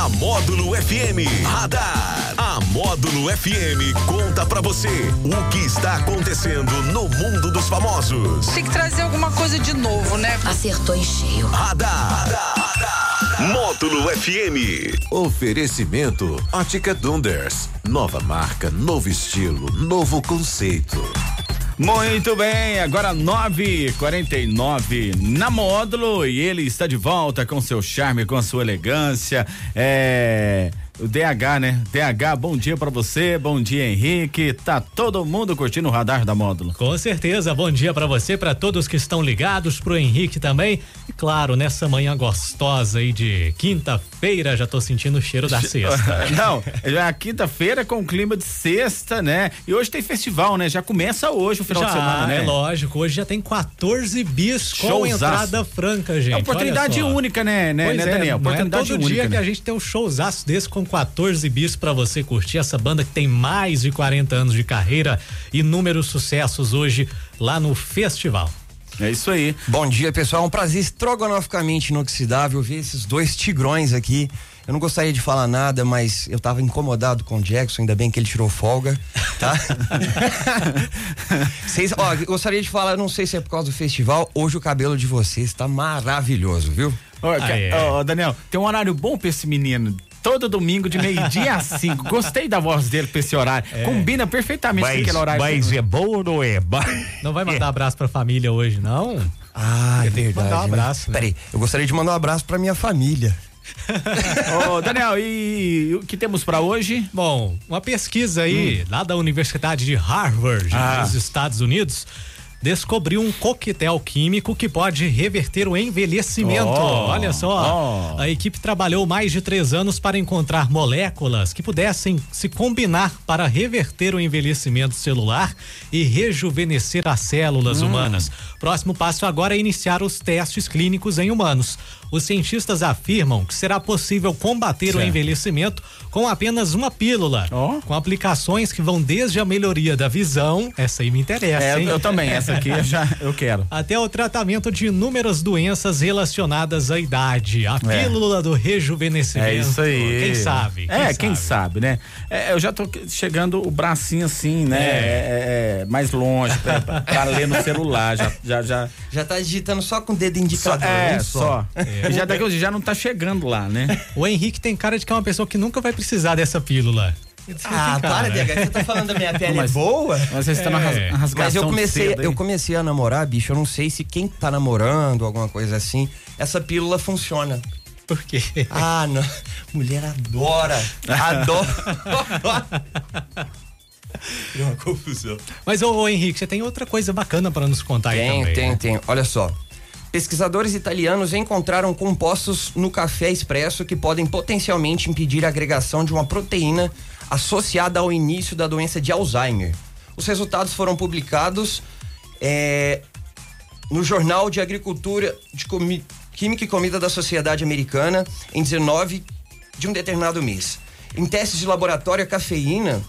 Na Módulo FM Radar. A Módulo FM conta pra você o que está acontecendo no mundo dos famosos. Tem que trazer alguma coisa de novo, né? Acertou em cheio. Radar. Módulo FM. Oferecimento Ótica Dunders. Nova marca, novo estilo, novo conceito. Muito bem, agora 9:49 na módulo e ele está de volta com seu charme, com a sua elegância. É. O DH, né? DH, bom dia para você, bom dia Henrique. Tá todo mundo curtindo o radar da módulo. Com certeza, bom dia para você, para todos que estão ligados, pro Henrique também. E claro, nessa manhã gostosa aí de quinta-feira, já tô sentindo o cheiro da sexta. Não, já é quinta-feira com clima de sexta, né? E hoje tem festival, né? Já começa hoje o final já, de semana, né? É lógico, hoje já tem 14 bis com Showzaço. entrada franca, gente. É oportunidade única, né, né, né é, Daniel? não é Oportunidade todo única. dia que né? a gente tem um showzaço desse com 14 bis pra você curtir essa banda que tem mais de 40 anos de carreira, inúmeros sucessos hoje lá no festival. É isso aí. Bom dia, pessoal. É um prazer estrogonoficamente inoxidável ver esses dois tigrões aqui. Eu não gostaria de falar nada, mas eu tava incomodado com o Jackson, ainda bem que ele tirou folga, tá? Vocês, ó, gostaria de falar, não sei se é por causa do festival, hoje o cabelo de vocês tá maravilhoso, viu? Ó, Ah, é. Daniel, tem um horário bom pra esse menino. Todo domingo de meio-dia a cinco. Gostei da voz dele pra esse horário. Combina perfeitamente com aquele horário. é bom ou não é? Não vai mandar abraço pra família hoje, não? Ah, é verdade. mandar um né? abraço, né? Peraí, eu gostaria de mandar um abraço pra minha família. Ô, Daniel, e o que temos pra hoje? Bom, uma pesquisa aí lá da Universidade de Harvard, Ah. nos Estados Unidos, descobriu um coquetel químico que pode reverter o envelhecimento. Oh, Olha só, oh. a equipe trabalhou mais de três anos para encontrar moléculas que pudessem se combinar para reverter o envelhecimento celular e rejuvenescer as células humanas. Próximo passo agora é iniciar os testes clínicos em humanos. Os cientistas afirmam que será possível combater o Certo. envelhecimento com apenas uma pílula, Ó. com aplicações que vão desde a melhoria da visão, essa aí me interessa, É, hein? eu também, essa aqui eu já eu quero. até o tratamento de inúmeras doenças relacionadas à idade. A É. pílula do rejuvenescimento. É isso aí. Quem sabe? é, quem sabe, né? É, eu já tô chegando o bracinho assim, né? É, é, é, mais longe pra, pra ler no celular. Já, já, já. Já tá digitando só com o dedo Só, indicador. é, um só. E Já daqui já não tá chegando lá, né? O Henrique tem cara de que é uma pessoa que nunca vai precisar dessa pílula. Ah, para, DH, você tá falando da minha pele Mas- é boa? Mas você ras- É. na Mas eu comecei, eu comecei a namorar, bicho. Eu não sei se quem tá namorando, alguma coisa assim, essa pílula funciona. Por quê? Ah, não. Mulher adora. Adora. Deu uma confusão. Mas, ô, ô, Henrique, você tem outra coisa bacana para nos contar aí Tem, também. tem, né? tem. Olha só. Pesquisadores italianos encontraram compostos no café expresso que podem potencialmente impedir a agregação de uma proteína associada ao início da doença de Alzheimer. Os resultados foram publicados é, no Jornal de Agricultura de Comi- Química e Comida da Sociedade Americana em 19 de um determinado mês. Em testes de laboratório, a cafeína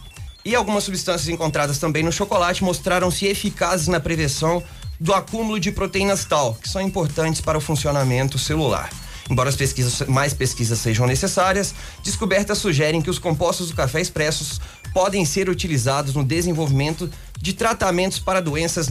e algumas substâncias encontradas também no chocolate mostraram-se eficazes na prevenção do acúmulo de proteínas tal, que são importantes para o funcionamento celular. Embora as pesquisas, mais pesquisas sejam necessárias, descobertas sugerem que os compostos do café expressos podem ser utilizados no desenvolvimento de tratamentos para doenças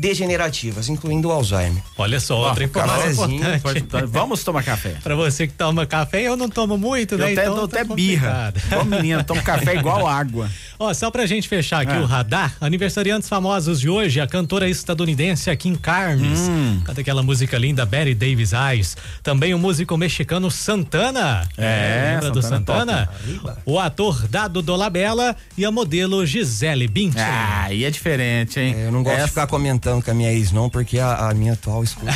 neurodegenerativas, incluindo o Alzheimer. Olha só, outra informação importante. Tá, Vamos tomar café. Pra você que toma café, eu não tomo muito, Eu né? até então dou tá até birra. Igual menina, tomo café igual água. Ó, só pra gente fechar aqui Ah. o radar, aniversariantes famosos de hoje, a cantora estadunidense Kim Carnes, Hum. canta aquela música linda Betty Davis Eyes, também o músico mexicano Santana, É, lembra do Santana Santana? O ator Dado Dolabella e a modelo Gisele Bündchen. Ah, aí é diferente, hein? É, eu não gosto de Essa- ficar comentando com a minha ex, não, porque a, a minha atual escuta.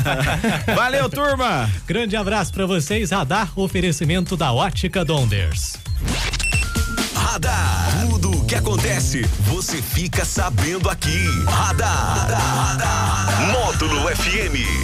Valeu, turma! Grande abraço pra vocês, radar, oferecimento da Ótica Donders. Radar. Tudo o que acontece, você fica sabendo aqui. Radar. Módulo FM.